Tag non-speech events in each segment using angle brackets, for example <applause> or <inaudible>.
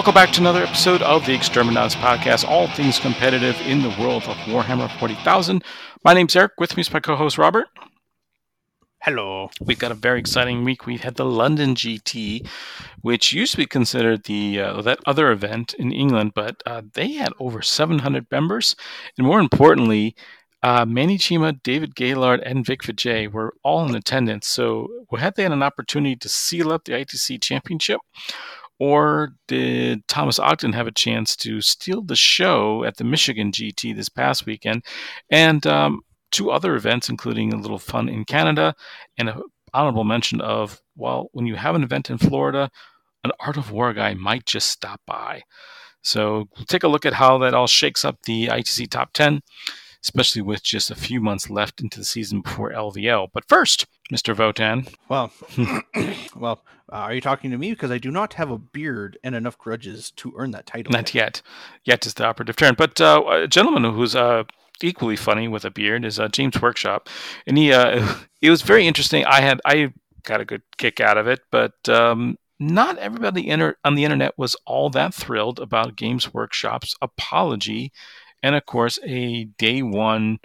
Welcome back to another episode of the Exterminatus Podcast, all things competitive in the world of Warhammer 40,000. My name's Eric. With me is my co host, Robert. Hello. We've got a very exciting week. We had the London GT, which used to be considered the uh, that other event in England, but uh, they had over 700 members, and more importantly, uh, Manny Chima, David Gaylord, and Vic Vijay were all in attendance. So, had they had an opportunity to seal up the ITC Championship, or did Thomas Ogden have a chance to steal the show at the Michigan GT this past weekend? And um, two other events, including a little fun in Canada and an honorable mention of, well, when you have an event in Florida, an Art of War guy might just stop by. So we'll take a look at how that all shakes up the ITC top 10, especially with just a few months left into the season before LVL. But first, Mr. Votann. Well, <clears throat> <clears throat> well, uh, are you talking to me? Because I do not have a beard and enough grudges to earn that title. Not yet. Yet is the operative term. But uh, a gentleman who's uh, equally funny with a beard is uh, James Workshop, and he uh, <laughs> it was very interesting. I had I got a good kick out of it, but um, not everybody on the internet was all that thrilled about Games Workshop's apology, and of course a day one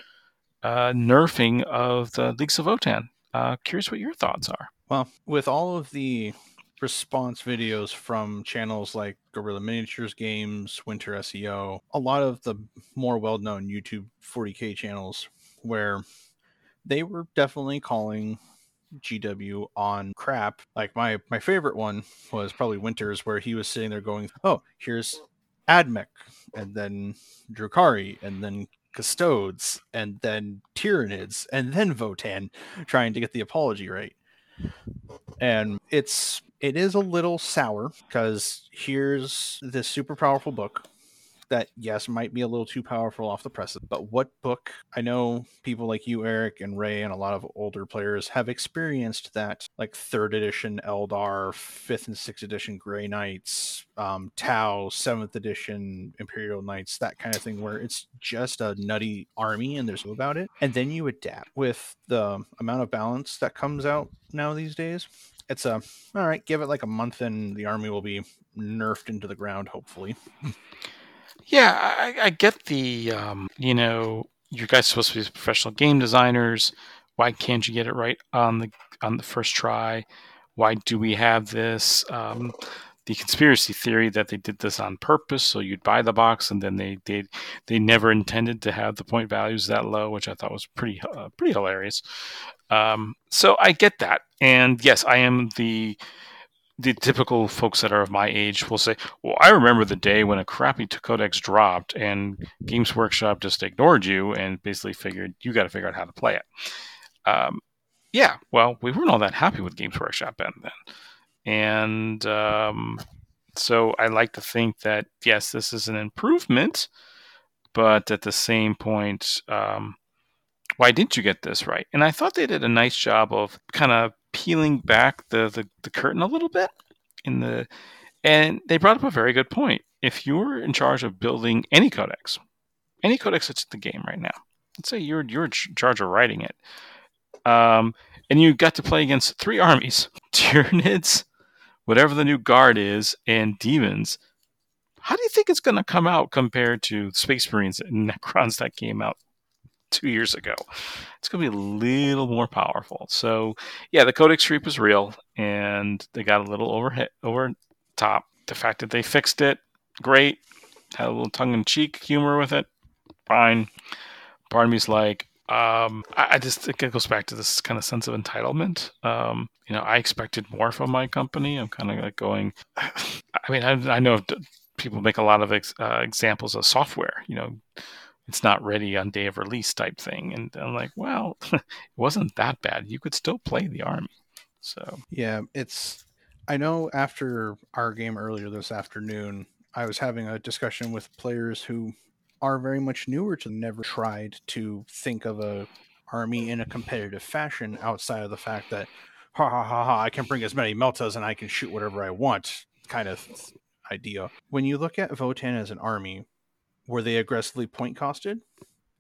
uh, nerfing of the Leagues of Votann. Uh, curious what your thoughts are. Well, with all of the response videos from channels like Guerrilla Miniatures Games, Winter SEO, a lot of the more well known YouTube 40k channels where they were definitely calling GW on crap. Like my my favorite one was probably Winters, where he was sitting there going, "Oh, here's Admech, and then Drukhari, and then Custodes, and then Tyranids, and then Votann, trying to get the apology right." And it's it is a little sour because here's this super powerful book that yes might be a little too powerful off the press but what book i know people like you eric and ray and a lot of older players have experienced that like third edition eldar fifth and sixth edition gray knights um, tau seventh edition imperial knights that kind of thing where it's just a nutty army and there's no about it. And then you adapt with the amount of balance that comes out now these days. It's a all right give it like a month and the army will be nerfed into the ground hopefully <laughs> yeah i, I get the um, you know you guys supposed to be professional game designers. Why can't you get it right on the on the first try? Why do we have this? Um, the conspiracy theory that they did this on purpose so you'd buy the box and then they they they never intended to have the point values that low which i thought was pretty uh, pretty hilarious. Um, so i get that. And yes i am the the typical folks that are of my age will say well i remember the day when a crappy codex dropped and games workshop just ignored you and basically figured you got to figure out how to play it. Um, yeah well we weren't all that happy with games workshop then then. And um, so I like to think that, yes, this is an improvement, but at the same point, um, why didn't you get this right? And I thought they did a nice job of kind of peeling back the, the, the curtain a little bit in the and they brought up a very good point. If you're in charge of building any codex, any codex that's in the game right now, let's say you're you're in charge of writing it, um, and you got to play against three <laughs> armies: Tyranids, whatever the new guard is, and demons, how do you think it's going to come out compared to Space Marines and Necrons that came out two years ago? It's going to be a little more powerful. So, yeah, the Codex creep is real, and they got a little over over top. The fact that they fixed it, great. Had a little tongue in cheek humor with it, fine. Part of me's like, um, I, I, just think it goes back to this kind of sense of entitlement. Um, you know, I expected more from my company. I'm kind of like going. <sighs> I mean, I, I know people make a lot of ex, uh, examples of software. You know, it's not ready on day of release type thing, and I'm like, well, <laughs> it wasn't that bad. You could still play the army. So yeah, it's. I know after our game earlier this afternoon, I was having a discussion with players who are very much newer to never tried to think of a army in a competitive fashion outside of the fact that ha ha ha ha I can bring as many meltas and I can shoot whatever I want kind of idea. When you look at Votann as an army, were they aggressively point costed?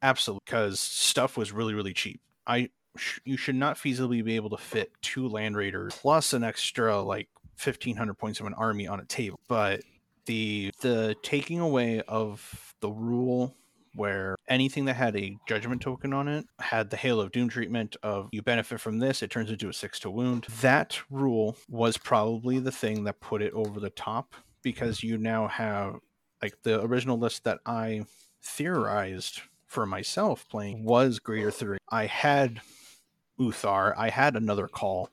Absolutely, because stuff was really really cheap. I sh- you should not feasibly be able to fit two land raiders plus an extra like 1500 points of an army on a table but the the taking away of the rule where anything that had a judgment token on it had the Hail of Doom treatment of you benefit from this, it turns into a six to wound. That rule was probably the thing that put it over the top because you now have like the original list that I theorized for myself playing was Greater Three. I had Uthar, I had another call.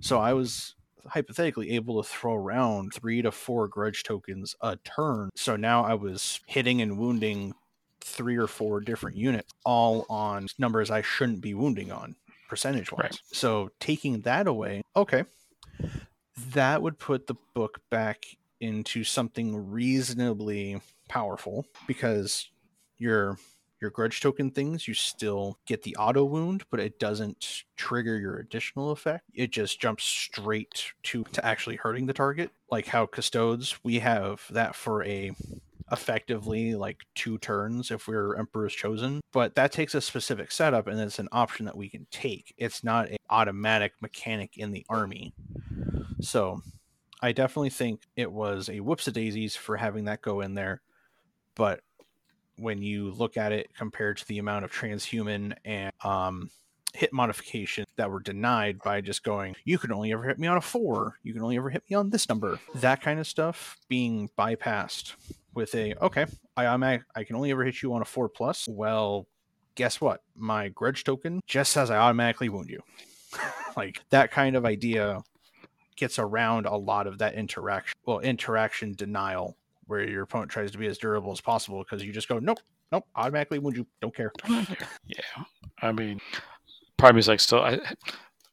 So I was hypothetically able to throw around three to four grudge tokens a turn. So now I was hitting and wounding three or four different units, all on numbers I shouldn't be wounding on, percentage wise. Right. So taking that away, okay, that would put the book back into something reasonably powerful because your your grudge token things you still get the auto wound but it doesn't trigger your additional effect. It just jumps straight to to actually hurting the target. Like how custodes we have that for a effectively like two turns if we're emperor's chosen but that takes a specific setup and it's an option that we can take. It's not an automatic mechanic in the army. So i definitely think it was a whoops daisies for having that go in there but when you look at it compared to the amount of transhuman and um, hit modification that were denied by just going, you can only ever hit me on a four, you can only ever hit me on this number, that kind of stuff being bypassed with a okay, I I'm I can only ever hit you on a four plus. Well, guess what? My grudge token just says I automatically wound you. <laughs> like that kind of idea gets around a lot of that interaction well interaction denial where your opponent tries to be as durable as possible because you just go, nope, nope, automatically wound you, don't care. <laughs> Yeah, I mean, part of like, still, I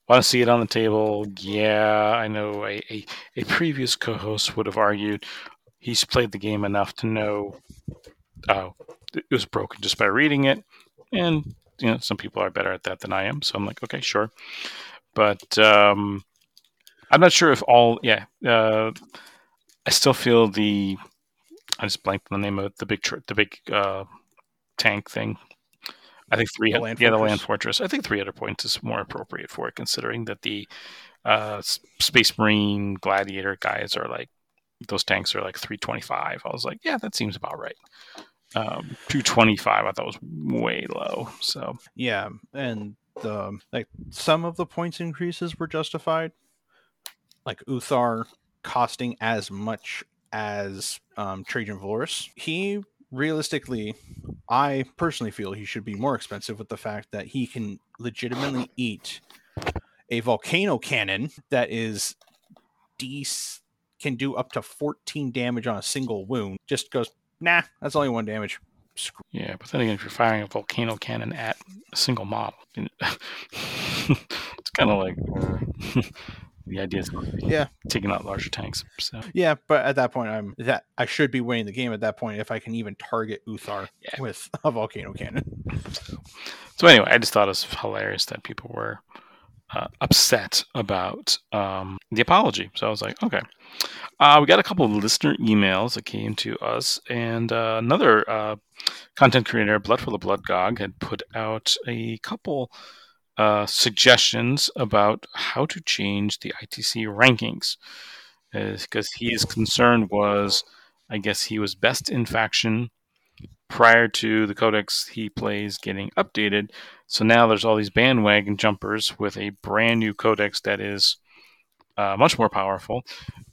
want to see it on the table. Yeah, I know a, a, a previous co-host would have argued he's played the game enough to know uh, it was broken just by reading it, and you know some people are better at that than I am. So I'm like, okay, sure, but um, I'm not sure if all. Yeah, uh, I still feel the I just blanked on the name of it, the big tr- the big uh, tank thing. I think three. The land yeah, the land fortress. I think 300 points is more appropriate for it, considering that the uh, Space Marine Gladiator guys are like those tanks are like 325. I was like, yeah, that seems about right. Um, 225, I thought was way low. So Yeah, and the like some of the points increases were justified. Like Uthar costing as much as um, Trajan Valoris. He realistically, I personally feel he should be more expensive with the fact that he can legitimately eat a volcano cannon that is d can do up to 14 damage on a single wound. Just goes, nah, that's only one damage. Yeah, but then again, if you're firing a volcano cannon at a single model, <laughs> it's kind of like uh, <laughs> the idea is Yeah. taking out larger tanks. So Yeah, but at that point, I'm that I should be winning the game at that point if I can even target Uthar Yeah. with a volcano cannon. So anyway, I just thought it was hilarious that people were uh, upset about um, the apology. So I was like, okay. Uh, we got a couple of listener emails that came to us, and uh, another uh, content creator, Blood for the Blood God, had put out a couple uh, suggestions about how to change the ITC rankings. Because his concern was, I guess he was best in faction prior to the codex he plays getting updated. So now there's all these bandwagon jumpers with a brand new codex that is uh, much more powerful,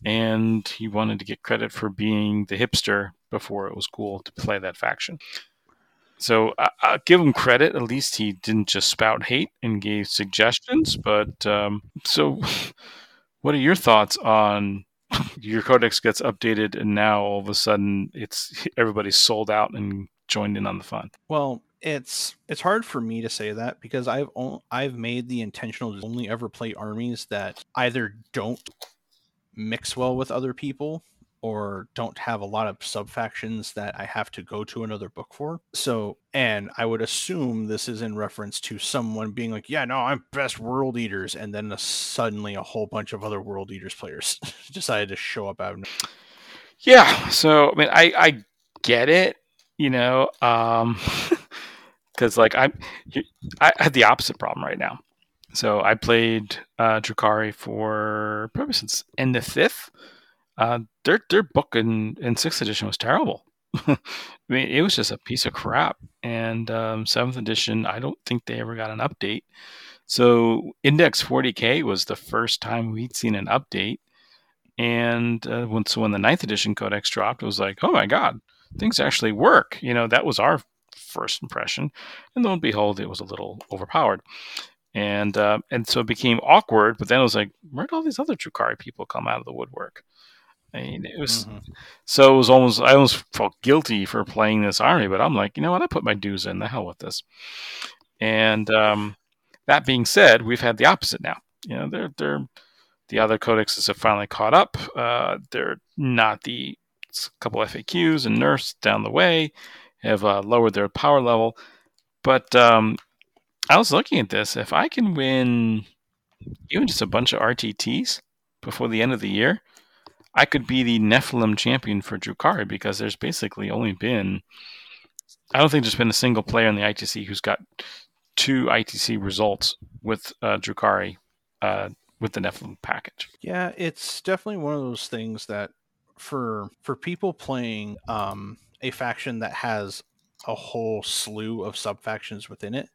and he wanted to get credit for being the hipster before it was cool to play that faction. So I, I'll give him credit. At least he didn't just spout hate and gave suggestions. But um, so, <laughs> what are your thoughts on <laughs> your codex gets updated and now all of a sudden it's <laughs> everybody's sold out and joined in on the fun? Well, it's it's hard for me to say that because I've on, I've made the intentional to only ever play armies that either don't mix well with other people or don't have a lot of sub factions that I have to go to another book for. So, and I would assume this is in reference to someone being like, "Yeah, no, I'm best World Eaters," and then suddenly a whole bunch of other World Eaters players <laughs> decided to show up out of. Yeah. So I mean, I I get it, you know, um, <laughs> because like I'm, I had the opposite problem right now. So I played uh, Drukhari for since end of fifth. Uh, their their book in in sixth edition was terrible. <laughs> I mean, it was just a piece of crap. And um, seventh edition, I don't think they ever got an update. So Index 40K was the first time we'd seen an update. And uh, when so when the ninth edition codex dropped, it was like, oh my god, things actually work. You know, that was our first impression. And lo and behold, it was a little overpowered. And uh, and so it became awkward. But then it was like, where'd all these other Drukhari people come out of the woodwork? I mean, it was mm-hmm. so it was almost I almost felt guilty for playing this army, but I'm like, you know what? I put my dues in. The hell with this. And um, that being said, we've had the opposite now. You know, they're they're the other codexes have finally caught up. Uh, they're not the couple FAQs and nerfs down the way have uh, lowered their power level. But um, I was looking at this. If I can win even just a bunch of RTTs before the end of the year, I could be the Nephilim champion for Drukhari because there's basically only been, I don't think there's been a single player in the ITC who's got two ITC results with uh, Drukhari uh, with the Nephilim package. Yeah, it's definitely one of those things that for for people playing um, a faction that has a whole slew of sub factions within it.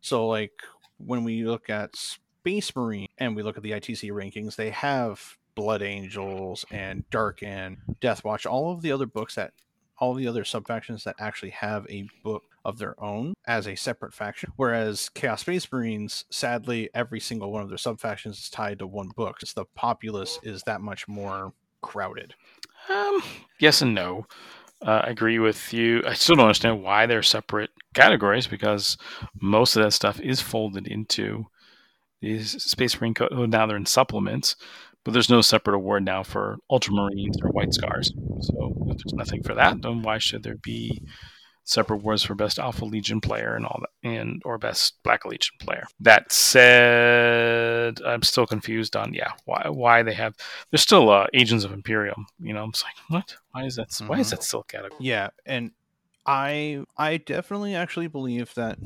So like when we look at Space Marine and we look at the ITC rankings, they have Blood Angels and Darkin, Death Watch, all of the other books that all the other sub factions that actually have a book of their own as a separate faction. Whereas Chaos Space Marines, sadly, every single one of their sub factions is tied to one book. It's the populace is that much more crowded. Um, yes and no. Uh, I agree with you. I still don't understand why they're separate categories because most of that stuff is folded into these Space Marine code. Now they're in supplements but there's no separate award now for ultramarines or white scars. So if there's nothing for that, then why should there be separate awards for best Alpha Legion player and all that, and or best Black Legion player? That said, I'm still confused on yeah why why they have. There's still uh, Agents of Imperium. You know, I'm just like what? Why is that? Mm-hmm. Why is mm-hmm. that still category? Yeah, and I I definitely actually believe that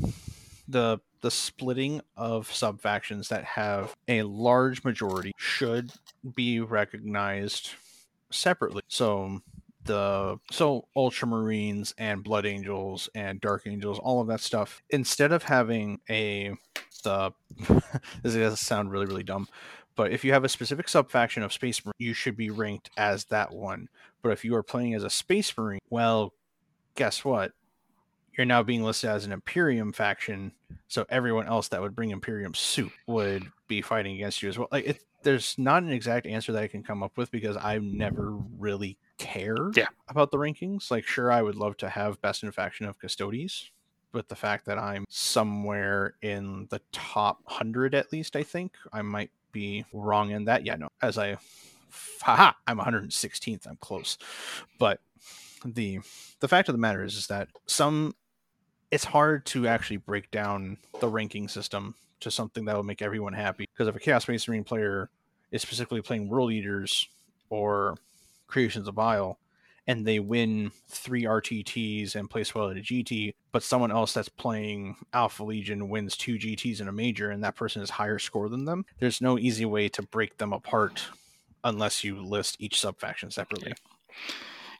the the splitting of sub factions that have a large majority should be recognized separately. So the so ultramarines and blood angels and dark angels all of that stuff instead of having a the <laughs> this does sound really really dumb but if you have a specific sub faction of space marine you should be ranked as that one but if you are playing as a space marine well guess what you're now being listed as an Imperium faction, so everyone else that would bring Imperium suit would be fighting against you as well. Like, it, there's not an exact answer that I can come up with because I've never really cared yeah. about the rankings. Like, sure, I would love to have best in faction of Custodes, but the fact that I'm somewhere in the top hundred at least, I think I might be wrong in that. Yeah, no, as I, haha, I'm 116th. I'm close, but the the fact of the matter is is that some it's hard to actually break down the ranking system to something that will make everyone happy. Because if a Chaos Space Marine player is specifically playing World Eaters or Creations of Bile, and they win three RTTs and place well at a GT, but someone else that's playing Alpha Legion wins two GTs in a major, and that person is higher score than them, there's no easy way to break them apart unless you list each sub faction separately. Yeah.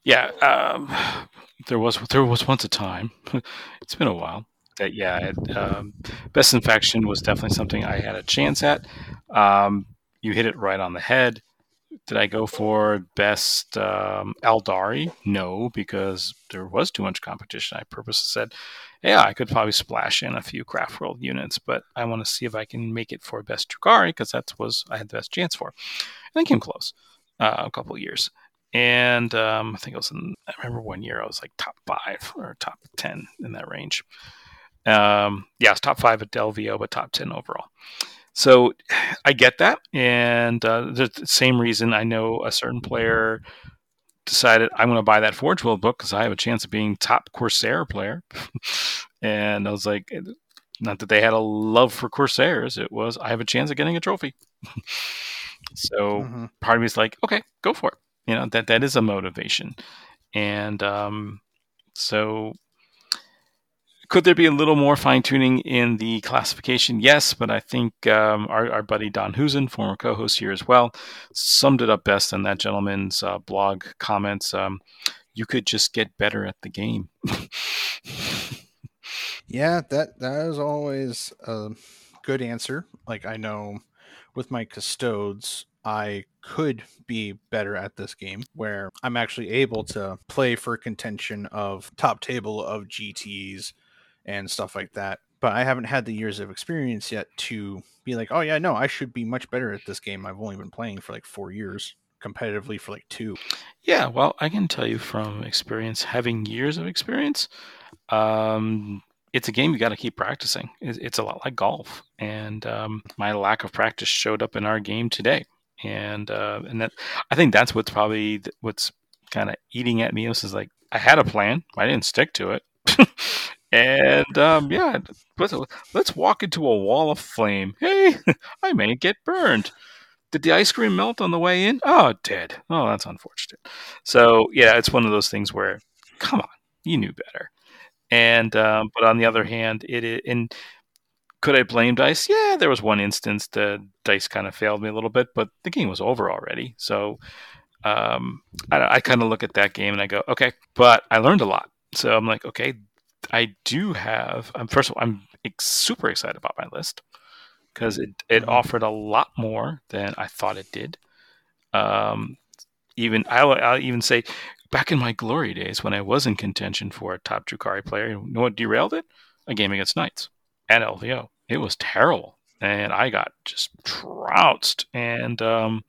Yeah, um, there was there was once a time. <laughs> it's been a while that yeah, it, um, best infection was definitely something I had a chance at. Um, you hit it right on the head. Did I go for best um, Aeldari? No, because there was too much competition. I purposely said, yeah, I could probably splash in a few Craft World units, but I want to see if I can make it for best Drukhari because that was I had the best chance for. And I came close uh, a couple years and um, I think it was in. I remember one year I was like top five or top ten in that range. Um, yeah, it's top five at Del Delvio, but top ten overall. So <sighs> I get that, and uh, the same reason I know a certain player decided I'm going to buy that Forge World book because I have a chance of being top Corsair player, <laughs> and I was like, not that they had a love for Corsairs, it was I have a chance of getting a trophy. <laughs> so mm-hmm. part of me is like, okay, go for it you know that that is a motivation and um, so could there be a little more fine tuning in the classification? Yes, but I think um, our, our buddy Don Husen, former co host here as well, summed it up best in that gentleman's uh, blog comments. Um, you could just get better at the game. <laughs> yeah, that that is always a good answer. Like I know with my custodes, I could be better at this game where I'm actually able to play for contention of top table of GTs and stuff like that. But I haven't had the years of experience yet to be like, oh yeah, no, I should be much better at this game. I've only been playing for like four years competitively for like two. Yeah, well, I can tell you from experience, having years of experience, um, it's a game you got to keep practicing. It's a lot like golf, and um, my lack of practice showed up in our game today, and uh, and that I think that's what's probably what's kind of eating at me. This is like I had a plan, I didn't stick to it, <laughs> and um, yeah, let's, let's walk into a wall of flame. Hey, <laughs> I may get burned. Did the ice cream melt on the way in? Oh, it did. Oh, that's unfortunate. So yeah, it's one of those things where, come on, you knew better. And um, but on the other hand, it, it and could I blame Dice? Yeah, there was one instance the Dice kind of failed me a little bit, but the game was over already. So um, I, I kind of look at that game and I go, okay, but I learned a lot. So I'm like, okay, I do have. Um, first of all, I'm super excited about my list because it it mm-hmm. offered a lot more than I thought it did. Um, even I'll, I'll even say back in my glory days when I was in contention for a top Drukhari player, you know what derailed it? A game against Knights at LVO. It was terrible. And I got just trounced. And um,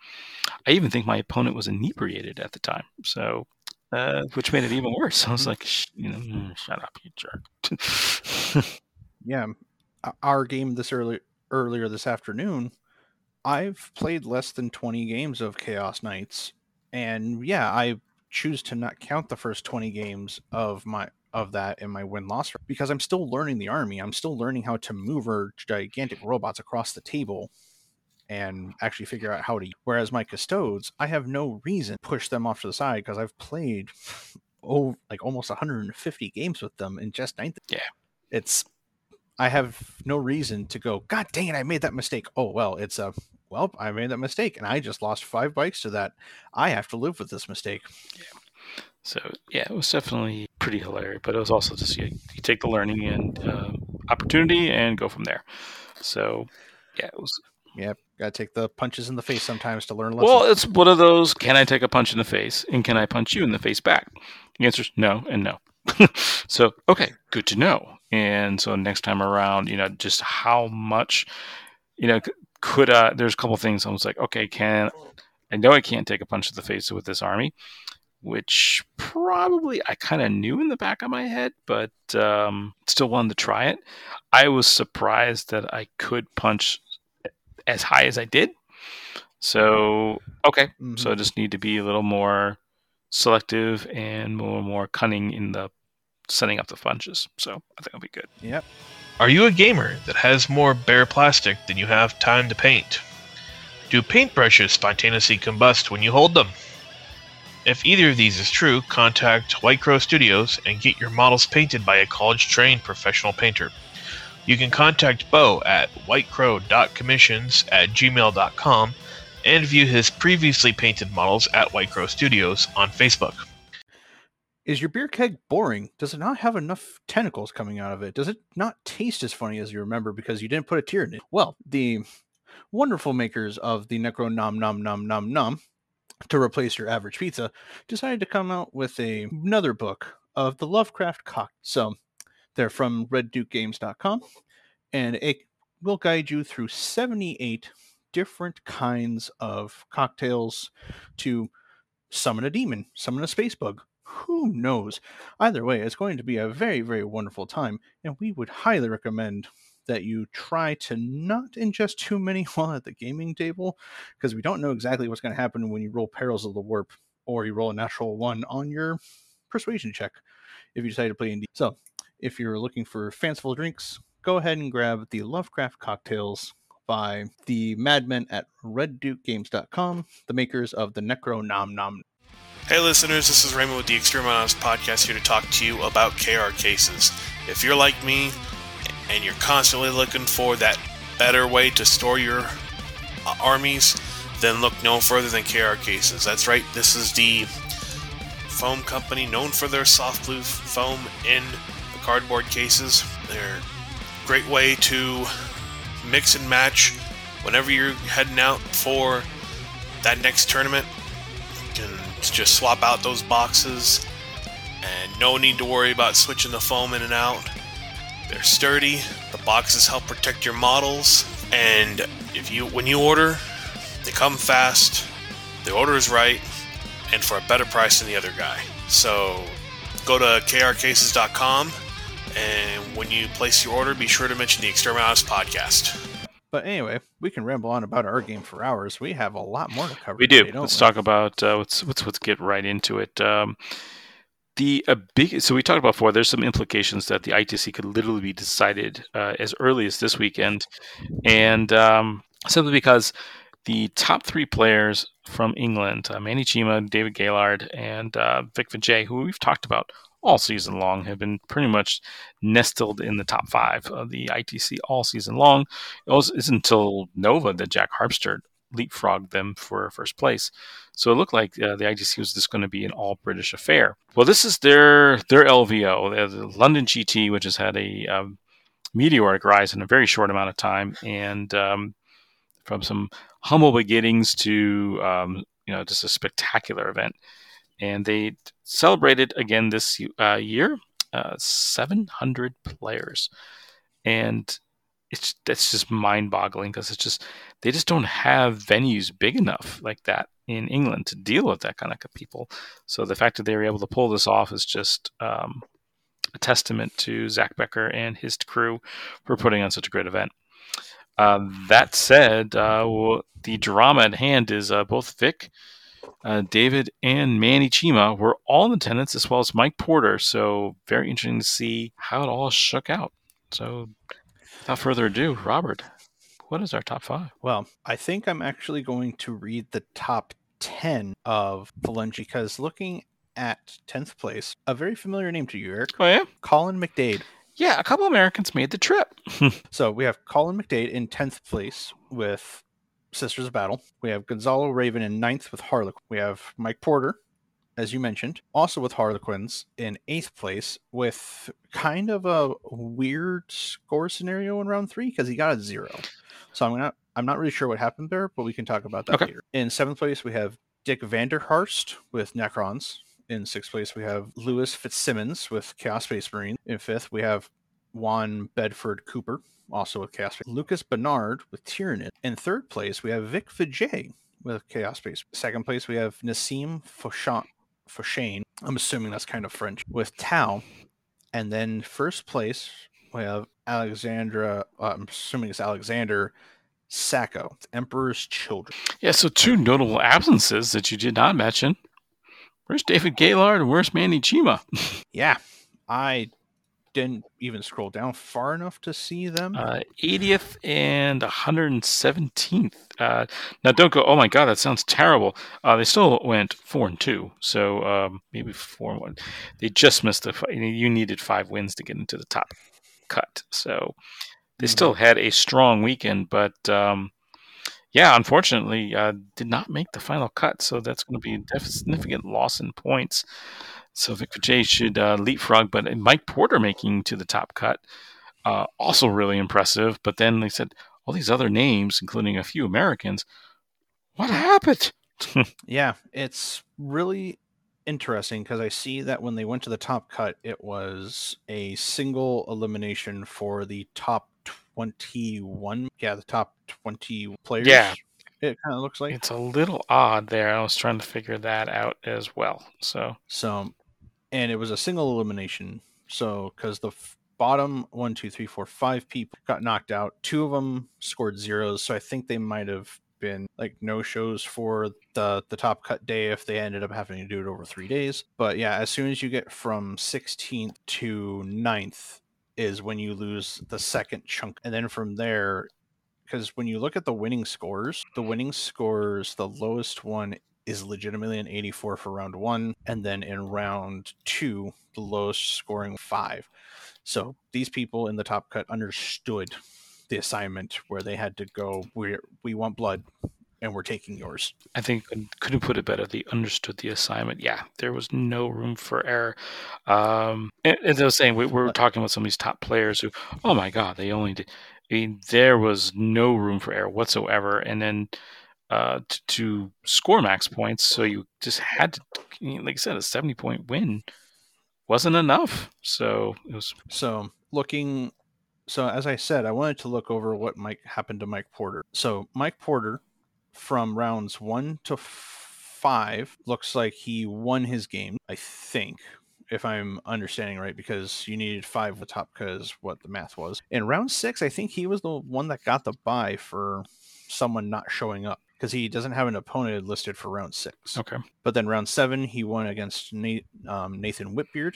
I even think my opponent was inebriated at the time. So, uh, which made it even worse. I was like, you know, mm, shut up, you jerk. <laughs> yeah. Our game this early earlier this afternoon, I've played less than 20 games of Chaos Knights. And yeah, I choose to not count the first 20 games of my of that in my win loss because I'm still learning the army. I'm still learning how to maneuver gigantic robots across the table and actually figure out how to. Whereas my custodes, I have no reason to push them off to the side because I've played <laughs> oh like almost 150 games with them in just ninth. Yeah, it's I have no reason to go. God dang it! I made that mistake. Oh well, it's a well, I made that mistake and I just lost five bikes to that. I have to live with this mistake. Yeah. So yeah, it was definitely pretty hilarious, but it was also just you, you take the learning and uh, opportunity and go from there. So yeah, it was. Yeah, gotta take the punches in the face sometimes to learn lessons. Well, it's one of those. Can I take a punch in the face, and can I punch you in the face back? The answer is no and no. <laughs> so okay, good to know. And so next time around, you know, just how much, you know, could uh there's a couple things I was like, okay, can I know I can't take a punch to the face with this army, which probably I kind of knew in the back of my head, but um, still wanted to try it. I was surprised that I could punch as high as I did. So okay, mm-hmm. so I just need to be a little more selective and more and more cunning in the setting up the punches. So I think I'll be good. Yep. Are you a gamer that has more bare plastic than you have time to paint? Do paintbrushes spontaneously combust when you hold them? If either of these is true, contact White Crow Studios and get your models painted by a college trained professional painter. You can contact Bo at whitecrow.commissions at gmail.com and view his previously painted models at White Crow Studios on Facebook. Is your beer keg boring? Does it not have enough tentacles coming out of it? Does it not taste as funny as you remember because you didn't put a tear in it? Well, the wonderful makers of the Necro Nom Nom Nom Nom Nom to replace your average pizza decided to come out with a, another book of the Lovecraft cock. So they're from reddukegames.com and it will guide you through 78 different kinds of cocktails to summon a demon, summon a space bug, who knows? Either way, it's going to be a very, very wonderful time, and we would highly recommend that you try to not ingest too many <laughs> while at the gaming table, because we don't know exactly what's going to happen when you roll Perils of the Warp or you roll a natural one on your persuasion check if you decide to play in. So, if you're looking for fanciful drinks, go ahead and grab the Lovecraft cocktails by the madmen at reddukegames.com, the makers of the Necro Nom Nom Hey listeners, this is Raymond with the Exterminatus Podcast here to talk to you about KR cases. If you're like me and you're constantly looking for that better way to store your uh, armies, then look no further than KR Cases. That's right, this is the foam company known for their soft blue foam in the cardboard cases. They're a great way to mix and match whenever you're heading out for that next tournament. You can just swap out those boxes and no need to worry about switching the foam in and out. They're sturdy. The boxes help protect your models, and if you when you order, they come fast. The order is right, and for a better price than the other guy. So go to krcases.com, and when you place your order, be sure to mention the Exterminatus podcast. But anyway, we can ramble on about our game for hours. We have a lot more to cover. We do. today, don't Let's we? talk about uh, let's let's let's get right into it. Um, the big so we talked about before. There's some implications that the ITC could literally be decided uh, as early as this weekend, and um, simply because the top three players from England, uh, Manny Chima, David Gaylard, and uh, Vic Vijay, who we've talked about all season long, have been pretty much nestled in the top five of the ITC all season long. It was it's until Nova that Jack Harpster leapfrogged them for first place. So it looked like uh, the ITC was just going to be an all British affair. Well, this is their their LVO, the London GT, which has had a um, meteoric rise in a very short amount of time, and um, from some humble beginnings to um, you know just a spectacular event. And they celebrated again this uh, year, uh, 700 players, and it's that's just mind-boggling because it's just they just don't have venues big enough like that in England to deal with that kind of people. So the fact that they were able to pull this off is just um, a testament to Zach Becker and his crew for putting on such a great event. Uh, that said, uh, well, the drama at hand is uh, both Vic, uh, David, and Manny Chima were all in attendance, as well as Mike Porter. So very interesting to see how it all shook out. So without further ado, Robert, what is our top five? Well, I think I'm actually going to read the top 10 of Valenci because looking at 10th place, a very familiar name to you, Eric, Oh yeah, Colin McDade. yeah. A couple Americans made the trip. <laughs> So we have Colin McDade in 10th place with Sisters of Battle. We have Gonzalo Raven in 9th with Harlequin. We have Mike Porter, as you mentioned, also with Harlequins in 8th place with kind of a weird score scenario in round 3 because he got a 0. So I'm not I'm not really sure what happened there, but we can talk about that Okay. later. In 7th place we have Dick Vanderhurst with Necrons. In 6th place we have Lewis Fitzsimmons with Chaos Space Marine. In 5th we have Juan Bedford Cooper, also with Chaos Space. Lucas Bernard with Tyranid. In third place, we have Vic Vijay with Chaos Space. Second place, we have Nassim Fauchon, Shane. I'm assuming that's kind of French, with Tau. And then first place, we have Alexandra, uh, I'm assuming it's Alexander Sacco, Emperor's Children. Yeah, so two notable absences that you did not mention. Where's David Gaylord and where's Manny Chima? <laughs> Yeah, I didn't even scroll down far enough to see them. Uh, 80th and 117th. Uh, now, don't go, oh my God, that sounds terrible. Uh, they still went 4 and 2. So um, maybe 4 and 1. They just missed the. You needed five wins to get into the top cut. So they Mhm. still had a strong weekend, but um, yeah, unfortunately, uh, did not make the final cut. So that's going to be a significant loss in points. So Vic Vijay should uh, leapfrog, but Mike Porter making to the top cut, uh, also really impressive. But then they said all these other names, including a few Americans. What happened? <laughs> Yeah, it's really interesting because I see that when they went to the top cut, it was a single elimination for the top 21. Yeah, the top 20 players. Yeah. It kind of looks like. It's a little odd there. I was trying to figure that out as well. So So, and it was a single elimination. So, because the f- bottom one, two, three, four, five people got knocked out, two of them scored zeros. So, I think they might have been like no shows for the the top cut day if they ended up having to do it over three days. But yeah, as soon as you get from 16th to 9th is when you lose the second chunk, and then from there. Because when you look at the winning scores, the winning scores, the lowest one is legitimately an 84 for round one. And then in round two, the lowest scoring five. So these people in the top cut understood the assignment where they had to go, we we want blood and we're taking yours. I think couldn't put it better. They understood the assignment. Yeah, there was no room for error. Um, and, as I was saying, we, we were talking about some of these top players who, oh my God, they only did. I mean, there was no room for error whatsoever. And then uh, to, to, score max points, so you just had to, like I said, a seventy point win wasn't enough. So it was. So looking so as I said, I wanted to look over what Mike happened to Mike Porter. So Mike Porter from rounds one to five, looks like he won his game, I think, if I'm understanding right, because you needed five the top because what the math was. In round six, I think he was the one that got the buy for someone not showing up because he doesn't have an opponent listed for round six. Okay. But then round seven, he won against um, Nathan Whitbeard.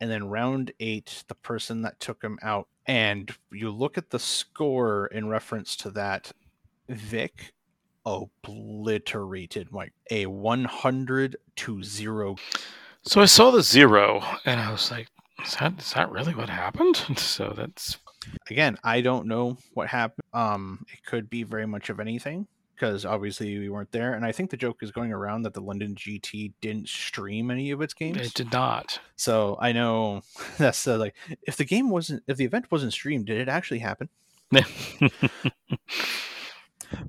And then round eight, the person that took him out. And you look at the score in reference to that, Vic obliterated like a 100 to 0 so i saw the zero and i was like is that is that really what happened <laughs> so that's again i don't know what happened um it could be very much of anything because obviously we weren't there and i think the joke is going around that the london gt didn't stream any of its games it did not so i know <laughs> that's like if the game wasn't if the event wasn't streamed did it actually happen <laughs>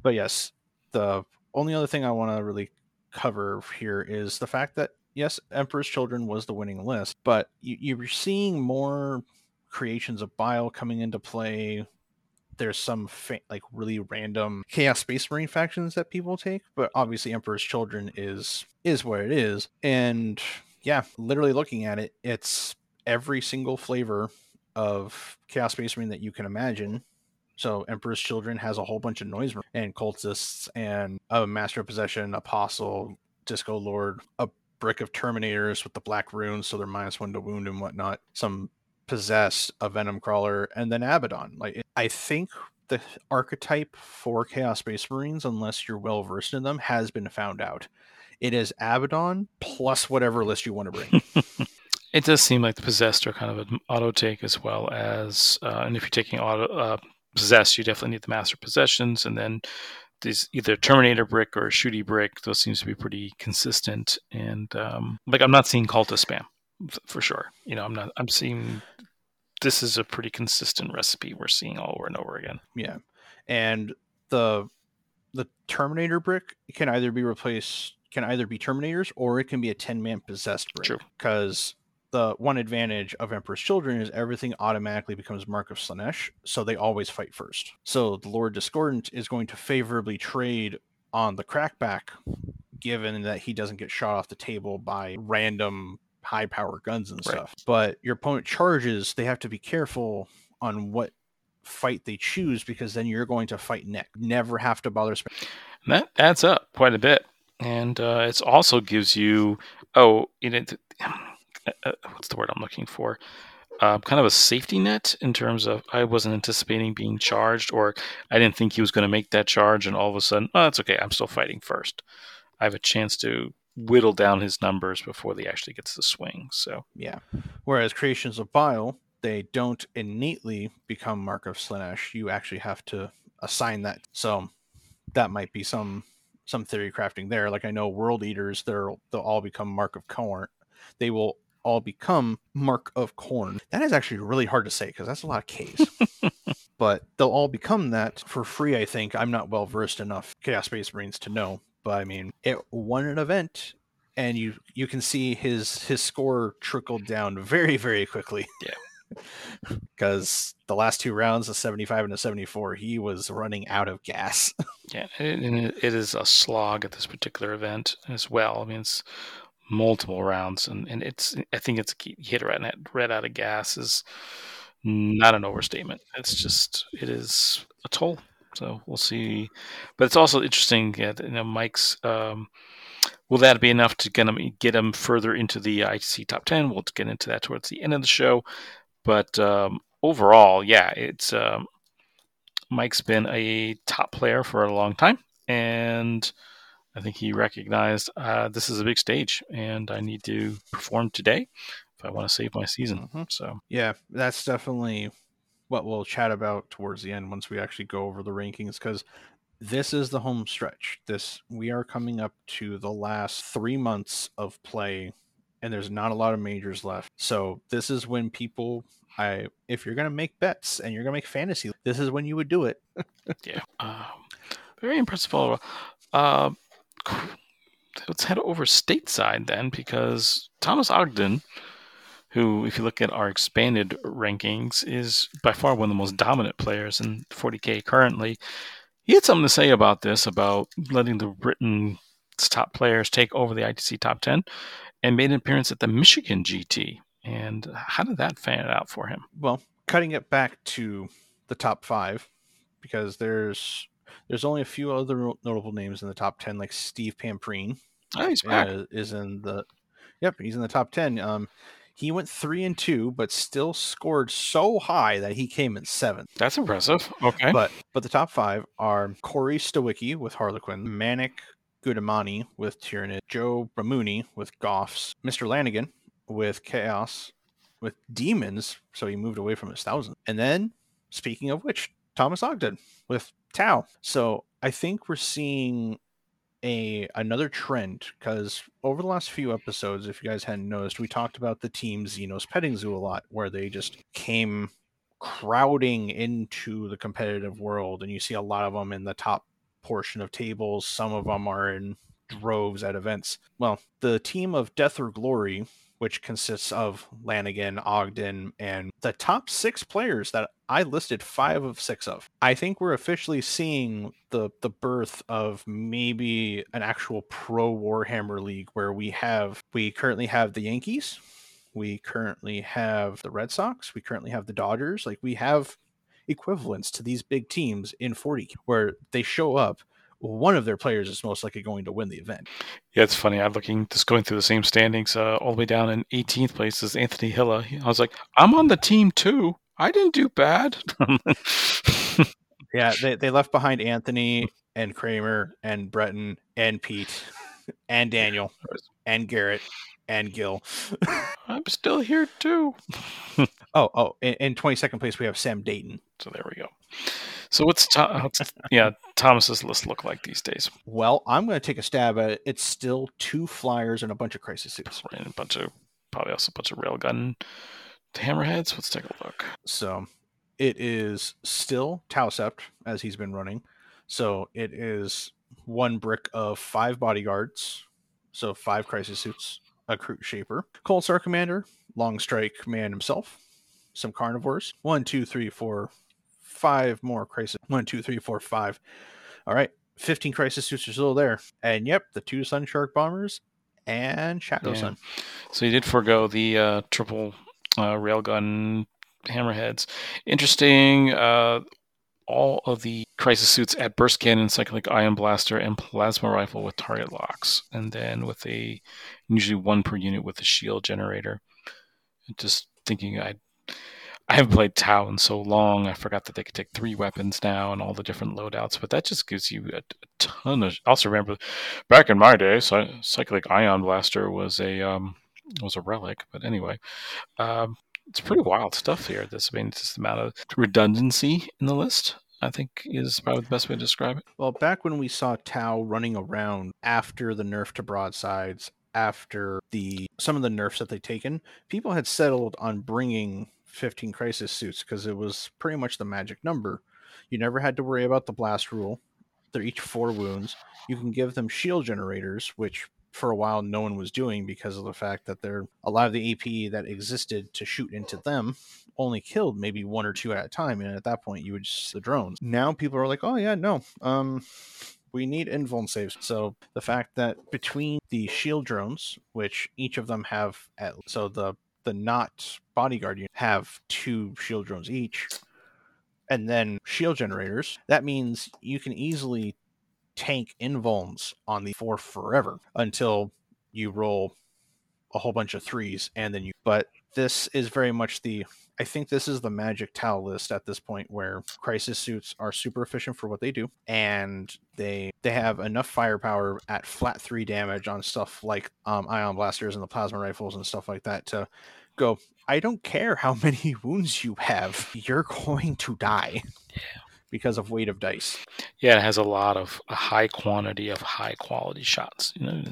but yes the only other thing I want to really cover here is the fact that yes, Emperor's Children was the winning list, but you, you're seeing more creations of Bile coming into play. There's some fa- like really random Chaos Space Marine factions that people take, but obviously Emperor's Children is is what it is, and yeah, literally looking at it, it's every single flavor of Chaos Space Marine that you can imagine so Emperor's Children has a whole bunch of noise and cultists and a Master of Possession, Apostle, Disco Lord, a brick of Terminators with the black runes, so they're minus one to wound and whatnot. Some possess a Venom Crawler, and then Abaddon. Like I think the archetype for Chaos Space Marines, unless you're well versed in them, has been found out. It is Abaddon plus whatever list you want to bring. <laughs> it does seem like the possessed are kind of an auto take as well as, uh, and if you're taking auto uh, possess, you definitely need the master possessions, and then these either Terminator brick or Shooty brick. Those seems to be pretty consistent, and um, like I'm not seeing cultist spam for sure. You know, I'm not. I'm seeing this is a pretty consistent recipe we're seeing all over and over again. Yeah, and the the Terminator brick can either be replaced can either be Terminators or it can be a 10 man possessed brick. True. Because the one advantage of Emperor's Children is everything automatically becomes Mark of Slaanesh, so they always fight first. So the Lord Discordant is going to favorably trade on the crackback, given that he doesn't get shot off the table by random high power guns and stuff. But your opponent charges, they have to be careful on what fight they choose because then you're going to fight neck. Never have to bother spending. That adds up quite a bit. And uh, it also gives you, oh, you know, <sighs> uh, what's the word I'm looking for? Uh, kind of a safety net in terms of I wasn't anticipating being charged, or I didn't think he was going to make that charge, and all of a sudden, oh, that's okay. I'm still fighting first. I have a chance to whittle down his numbers before he actually gets the swing. So yeah. Whereas creations of bile, they don't innately become Mark of Slaanesh. You actually have to assign that. So that might be some some theory crafting there. Like I know World Eaters, they're they'll all become Mark of Khorne. They will all become Mark of Khorne. That is actually really hard to say because that's a lot of K's. <laughs> but they'll all become that for free, I think. I'm not well versed enough Chaos Space Marines to know. But I mean, it won an event and you you can see his his score trickled down very, very quickly. <laughs> Yeah. Because the last two rounds, a 75 and a 74, he was running out of gas. <laughs> yeah, and it is a slog at this particular event as well. I mean, it's multiple rounds, and, and it's I think it's a hit right, red out of gas is not an overstatement. It's just it is a toll. So we'll see. But it's also interesting. Yeah, you know, Mike's. Um, will that be enough to get him get him further into the ITC top ten? We'll get into that towards the end of the show. But um, overall, yeah, it's um, Mike's been a top player for a long time, and I think he recognized uh, this is a big stage and I need to perform today if I want to save my season. Mhm. So Yeah, that's definitely what we'll chat about towards the end once we actually go over the rankings because this is the home stretch. This we are coming up to the last three months of play, and there's not a lot of majors left. So this is when people, I if you're gonna make bets and you're gonna make fantasy, this is when you would do it. <laughs> yeah, um, very impressive. All uh, let's head over stateside then because Thomas Ogden who, if you look at our expanded rankings, is by far one of the most dominant players in 40K currently. He had something to say about this, about letting the Britain's top players take over the ITC top 10, and made an appearance at the Michigan GT. And how did that fan it out for him? Well, cutting it back to the top five, because there's there's only a few other notable names in the top 10, like Steve Pamprine. Oh, he's back. Uh, is in the yep, he's in the top 10. Um, he went three and two, but still scored so high that he came in seventh. That's impressive. Okay. But but the top five are Corey Stowicki with Harlequin, Manic Gudamani with Tyranid, Joe Bramuni with Goffs, Mr. Lanigan with Chaos, with Demons, so he moved away from his thousand. And then, speaking of which, Thomas Ogden with Tau. So I think we're seeing a another trend because over the last few episodes, if you guys hadn't noticed, we talked about the team Xenos Petting Zoo a lot, where they just came crowding into the competitive world, and you see a lot of them in the top portion of tables. Some of them are in droves at events. Well, the team of Death or Glory which consists of Lanigan, Ogden, and the top six players that I listed five of six of. I think we're officially seeing the the birth of maybe an actual pro Warhammer league where we have we currently have the Yankees, we currently have the Red Sox, we currently have the Dodgers. Like we have equivalents to these big teams in 40 where they show up one of their players is most likely going to win the event. Yeah, it's funny. I'm looking, just going through the same standings, uh, all the way down in 18th place is Anthony Hilla. I was like, I'm on the team too. I didn't do bad. <laughs> yeah, they, they left behind Anthony and Kramer and Breton and Pete and Daniel and Garrett and Gil. I'm still here too. <laughs> oh, oh, in, in 22nd place we have Sam Dayton. So there we go. So what's, what's yeah Thomas's list look like these days? Well, I'm going to take a stab at it. It's still two flyers and a bunch of crisis suits, and a bunch of probably also a bunch of railgun hammerheads. Let's take a look. So it is still Tau Sept as he's been running. So it is one brick of five bodyguards, so five crisis suits, a crew shaper, Cold Star Commander, Longstrike Man himself, some carnivores, one, two, three, four, five more crisis. One, two, three, four, five. All right. 15 crisis suits are still there. And yep, the two Sun Shark bombers and Shadow yeah. Sun. So you did forego the uh, triple uh, railgun hammerheads. Interesting. Uh, all of the crisis suits at burst cannon, cyclic ion blaster, and plasma rifle with target locks, and then with a usually one per unit with a shield generator. Just thinking I'd I haven't played Tau in so long. I forgot that they could take three weapons now and all the different loadouts. But that just gives you a, a ton of. Also remember, back in my day, Cyclic Ion Blaster was a um, was a relic. But anyway, um, it's pretty wild stuff here. This I mean, just the amount of redundancy in the list. I think is probably the best way to describe it. Well, back when we saw Tau running around after the nerf to broadsides, after the some of the nerfs that they'd taken, people had settled on bringing 15 crisis suits because it was pretty much the magic number. You never had to worry about the blast rule. They're each four wounds. You can give them shield generators, which for a while no one was doing because of the fact that they're a lot of the AP that existed to shoot into them only killed maybe one or two at a time, and at that point you would just the drones. Now people are like, oh yeah, no, um, we need invuln saves. So the fact that between the shield drones, which each of them have at so the the not bodyguard unit have two shield drones each, and then shield generators. That means you can easily tank invulns on the four forever until you roll a whole bunch of threes and then you but this is very much the I think this is the magic Tau list at this point where crisis suits are super efficient for what they do and they they have enough firepower at flat three damage on stuff like um, ion blasters and the plasma rifles and stuff like that to go I don't care how <laughs> many wounds you have you're going to die because of weight of dice Yeah, it has a lot of a high quantity of high quality shots. You know,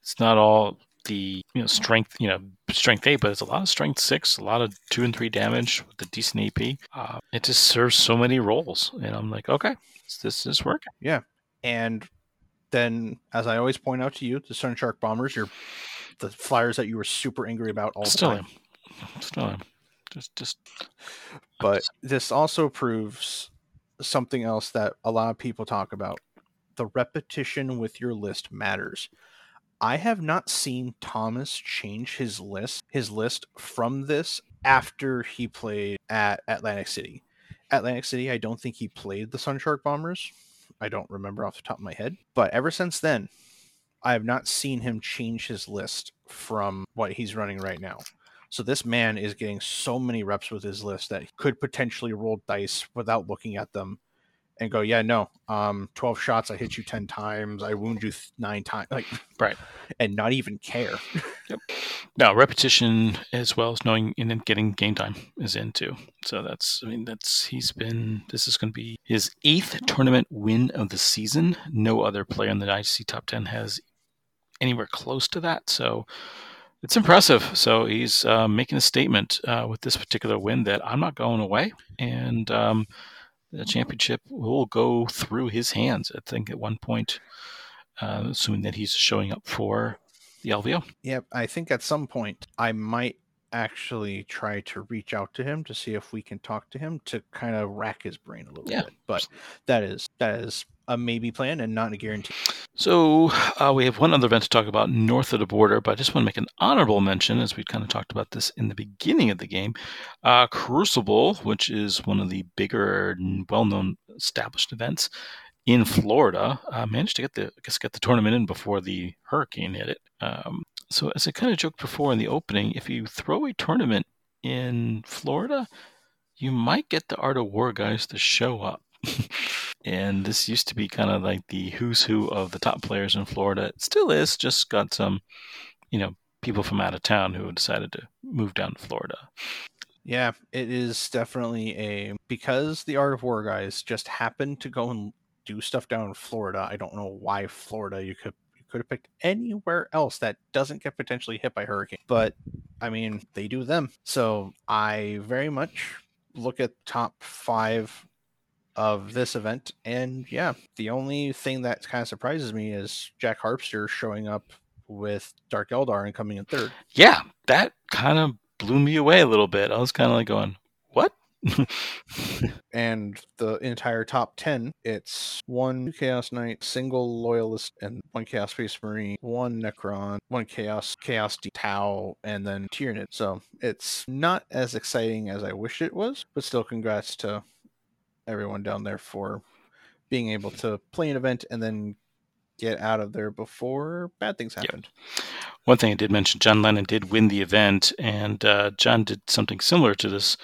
it's not all the you know strength you know strength eight, but it's a lot of strength six, a lot of two and three damage with a decent AP. Uh, it just serves so many roles, and I'm like, okay, this is working. Yeah, and then as I always point out to you the Sun Shark bombers your the flyers that you were super angry about all the Still time am, still am. Just just but this also proves something else that a lot of people talk about. The repetition with your list matters. I have not seen thomas change his list his list from this after he played at atlantic city. Atlantic city i don't think he played the Sun Shark bombers. I don't remember off the top of my head. But ever since then i have not seen him change his list from what he's running right now so this man is getting so many reps with his list that he could potentially roll dice without looking at them and go, yeah, no, um, 12 shots, I hit you 10 times, I wound you th- nine times, like, <laughs> Right. and not even care. <laughs> Now repetition as well as knowing and then getting game time is in too. So that's I mean that's he's been this is going to be his eighth tournament win of the season. No other player in the ITC top ten has anywhere close to that. So it's impressive. So he's uh, making a statement uh, with this particular win that I'm not going away, and um, the championship will go through his hands. I think at one point, uh, assuming that he's showing up for the LVO. Yep, I think at some point I might actually try to reach out to him to see if we can talk to him to kind of rack his brain a little Yeah. bit. But that is that is a maybe plan and not a guarantee. So uh, we have one other event to talk about north of the border, but I just want to make an honorable mention, as we kind of talked about this in the beginning of the game. Uh, Crucible, which is one of the bigger, well-known established events in Florida, uh, managed to get the I guess get the tournament in before the hurricane hit it. Um, so as I kind of joked before in the opening, if you throw a tournament in Florida, you might get the Art of War guys to show up. <laughs> and this used to be kind of like the who's who of the top players in Florida. It still is, just got some, you know, people from out of town who decided to move down to Florida. Yeah, it is definitely a because the Art of War guys just happened to go and do stuff down in Florida. I don't know why Florida. You could you could have picked anywhere else that doesn't get potentially hit by hurricane. But I mean, they do them. So I very much look at top five of this event, and yeah, the only thing that kind of surprises me is Jack Harpster showing up with Dark Eldar and coming in third. Yeah, that kind of blew me away a little bit. I was kind of like going, "What?" <laughs> and the entire top 10 it's one chaos knight single loyalist and one chaos space marine one necron one chaos chaos D- tau and then tyranid so it's not as exciting as i wish it was but still congrats to everyone down there for being able to play an event and then get out of there before bad things happened One thing I did mention, John Lennon did win the event, and uh, John did something similar to this,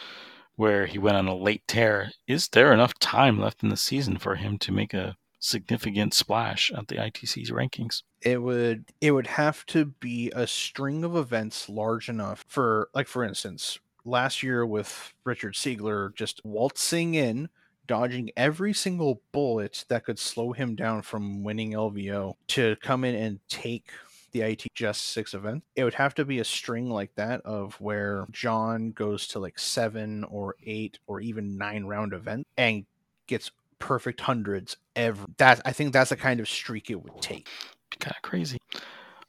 where he went on a late tear. Is there enough time left in the season for him to make a significant splash at the ITC's rankings? it would it would have to be a string of events large enough for like for instance last year with richard siegler just waltzing in dodging every single bullet that could slow him down from winning lvo to come in and take the IT just six events. It would have to be a string like that of where John goes to like seven or eight or even nine round event and gets perfect hundreds every that I think that's the kind of streak it would take. Kind of crazy.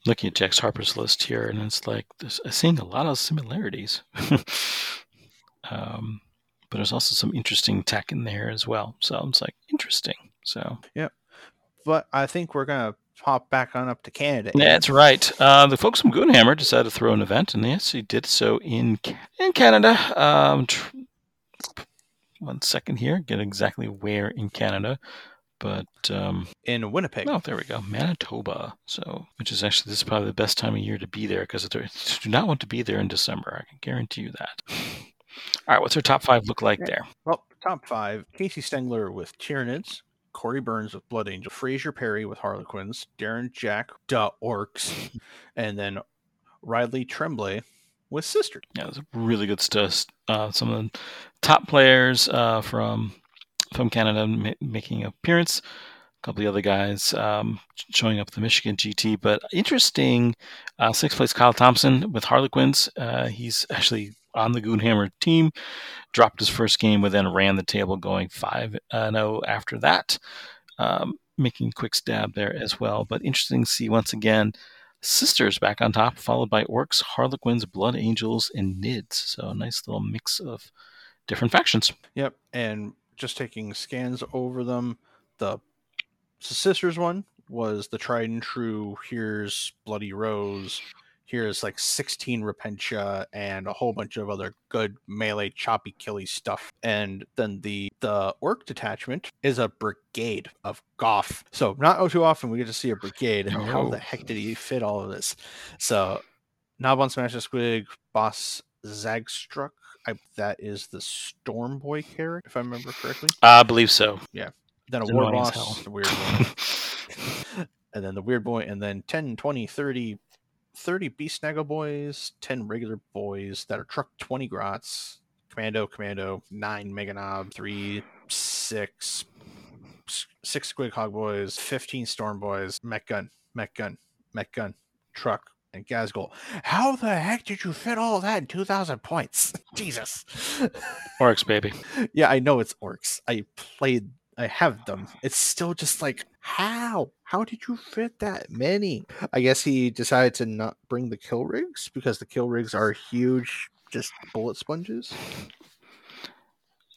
Looking at Jack Harpster's list here, and it's like I'm seeing a lot of similarities. <laughs> um, but there's also some interesting tech in there as well. So it's like interesting. So yeah, But I think we're gonna pop back on up to Canada. That's right. Uh, the folks from Goonhammer decided to throw an event, and they actually did so in in Canada. Um, tr- one second here, get exactly where in Canada, but um, in Winnipeg. oh, there we go, Manitoba. So, which is actually this is probably the best time of year to be there because you do not want to be there in December. I can guarantee you that. All right, what's our top five look like Okay. there? Well, top five: Casey Stengler with Tyranids, Corey Burns with Blood Angel, Fraser Perry with Harlequins, Darren Jack, Duh Orcs, <laughs> and then Riley Tremblay with Sister. Yeah, it's a really good stuff. Uh, some of the top players uh, from from Canada ma- making an appearance. A couple of the other guys um, showing up the Michigan GT. But interesting, uh, sixth place Kyle Thompson with Harlequins. Uh, he's actually on the Goonhammer team. Dropped his first game, but then ran the table, going five zero after that. Um, making quick stab there as well. But interesting to see once again Sisters back on top, followed by Orcs, Harlequins, Blood Angels, and Nids. So a nice little mix of different factions. Yep, and just taking scans over them, the Sisters one was the tried and true. Here's Bloody Rose. Here's like 16 Repentia and a whole bunch of other good melee choppy killy stuff. And then the the orc detachment is a brigade of Goff. So not all too often we get to see a brigade. And how the heck did he fit all of this? So Nob on Smasha Squig, Boss Zagstruk. I, that is the Storm Boy character, if I remember correctly. I believe so. Yeah. Then a War Boss, the Weird Boy, <laughs> and then the Weird Boy, and then 10, 20, 30, 30 Beast Snagga Boys, 10 regular boys that are truck 20 grots, Commando, Commando, 9 Mega Nob, 3, 6, 6 Squig Hog Boys, 15 Storm Boys, Mek Gun, Mek Gun, Mek Gun, Truck, and Ghazghkull. How the heck did you fit all that in 2,000 points? <laughs> Jesus. Orcs, baby. <laughs> yeah, I know it's orcs. I played, I have them. It's still just like, how? How did you fit that many? I guess he decided to not bring the kill rigs because the kill rigs are huge, just bullet sponges.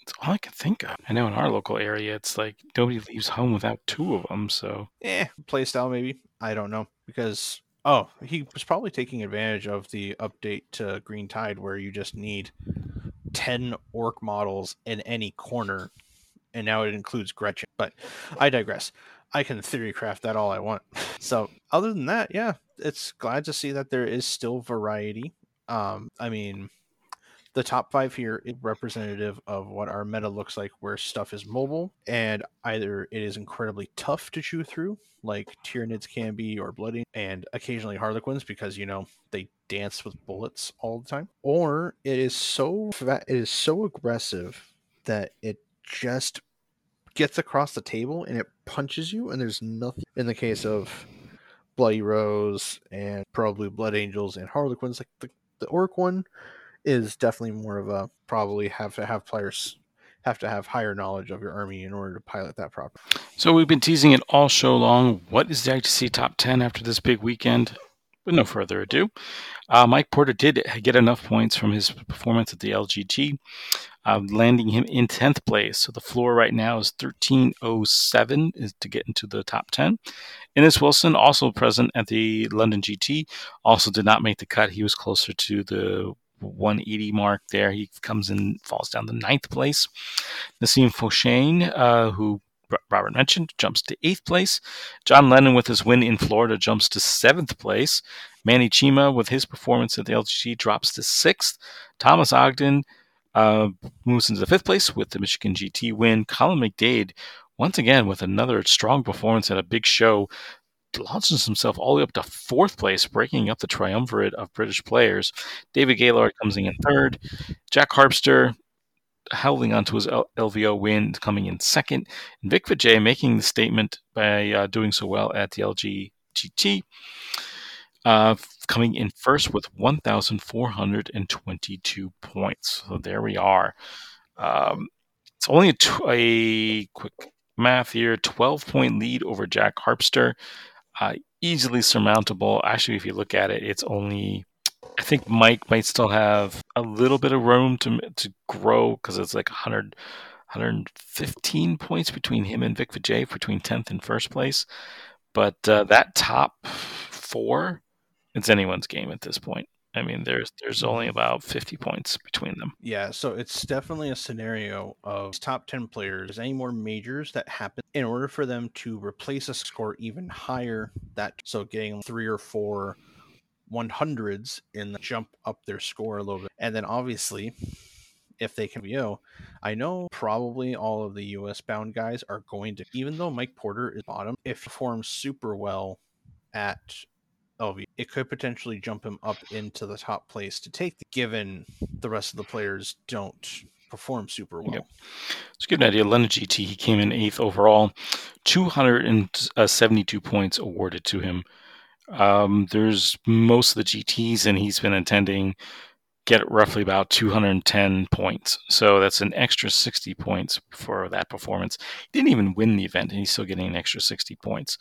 It's all I can think of. I know in our local area, it's like nobody leaves home without two of them. So Eh, playstyle maybe. I don't know because oh, he was probably taking advantage of the update to Green Tide where you just need ten orc models in any corner, and now it includes Gretchen. But I digress. I can theory craft that all I want. <laughs> So other than that, yeah, it's glad to see that there is still variety. Um, I mean, the top five here is representative of what our meta looks like, where stuff is mobile and either it is incredibly tough to chew through, like Tyranids can be, or Bloody, and occasionally Harlequins because you know they dance with bullets all the time, or it is so fa- it is so aggressive that it just gets across the table and it punches you, and there's nothing. In the case of Bloody Rose and probably Blood Angels and Harlequins, like the, the Orc one is definitely more of a probably have to have players have to have higher knowledge of your army in order to pilot that properly. So we've been teasing it all show long. What is the ITC top 10 after this big weekend? But no further ado, uh, Mike Porter did get enough points from his performance at the LGT, uh, landing him in 10th place. So the floor right now is 1307 is to get into the top 10. Innes Wilson, also present at the London GT, also did not make the cut. He was closer to the 180 mark there. He comes in, falls down to ninth place. Nassim Fauchane, uh, who Robert mentioned, jumps to eighth place. John Lennon, with his win in Florida, jumps to seventh place. Manny Chima, with his performance at the LGT, drops to sixth. Thomas Ogden uh, moves into the fifth place with the Michigan GT win. Colin McDade, once again, with another strong performance at a big show, launches himself all the way up to fourth place, breaking up the triumvirate of British players. David Gaylord comes in third. Jack Harpster holding onto his L- LVO win, coming in second. And Vic Vijay making the statement by uh, doing so well at the LGGT, uh, coming in first with 1,422 points. So there we are. Um, it's only a, quick math here 12 point lead over Jack Harpster. Uh, easily surmountable. Actually, if you look at it, it's only I think Mike might still have a little bit of room to to grow because it's like 100, 115 points between him and Vic Vijay between 10th and first place. But uh, that top four, it's anyone's game at this point. I mean, there's there's only mm-hmm. about 50 points between them. Yeah, so it's definitely a scenario of top 10 players, any more majors that happen in order for them to replace a score even higher that so getting three or four 100s in the jump up their score a little bit. And then obviously if they can VO, I know probably all of the US bound guys are going to even though Mike Porter is bottom, if he performs super well at LV, it could potentially jump him up into the top place to take the given the rest of the players don't perform super well. Yep. To give an idea, London GT, he came in eighth overall, 272 points awarded to him. Um, there's most of the GTs, and he's been attending get roughly about 210 points. So that's an extra 60 points for that performance. He didn't even win the event, and he's still getting an extra 60 points.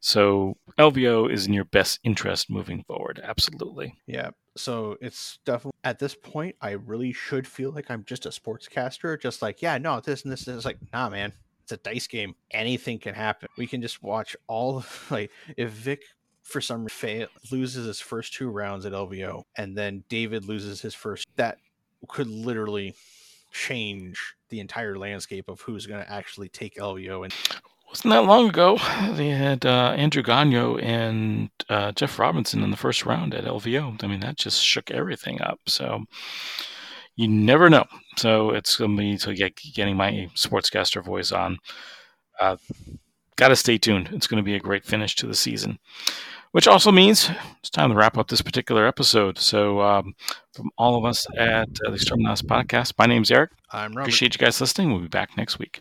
So LVO is in your best interest moving forward. Absolutely. Yeah. So it's definitely at this point, I really should feel like I'm just a sportscaster, just like, yeah, no, this and this is like, nah, man. It's a dice game. Anything can happen. We can just watch all <laughs> of like if Vic for some fail loses his first two rounds at LVO, and then David loses his first. That could literally change the entire landscape of who's going to actually take LVO. And wasn't that long ago they had uh, Andrew Gonyo and uh, Jeff Robinson in the first round at LVO. I mean, that just shook everything up. So you never know. So it's going to be to get getting my sportscaster voice on. Uh, Got to stay tuned. It's going to be a great finish to the season which also means it's time to wrap up this particular episode. So, um, from all of us at uh, the Extreme podcast, my name's Eric. I'm Robert. Appreciate you guys listening. We'll be back next week.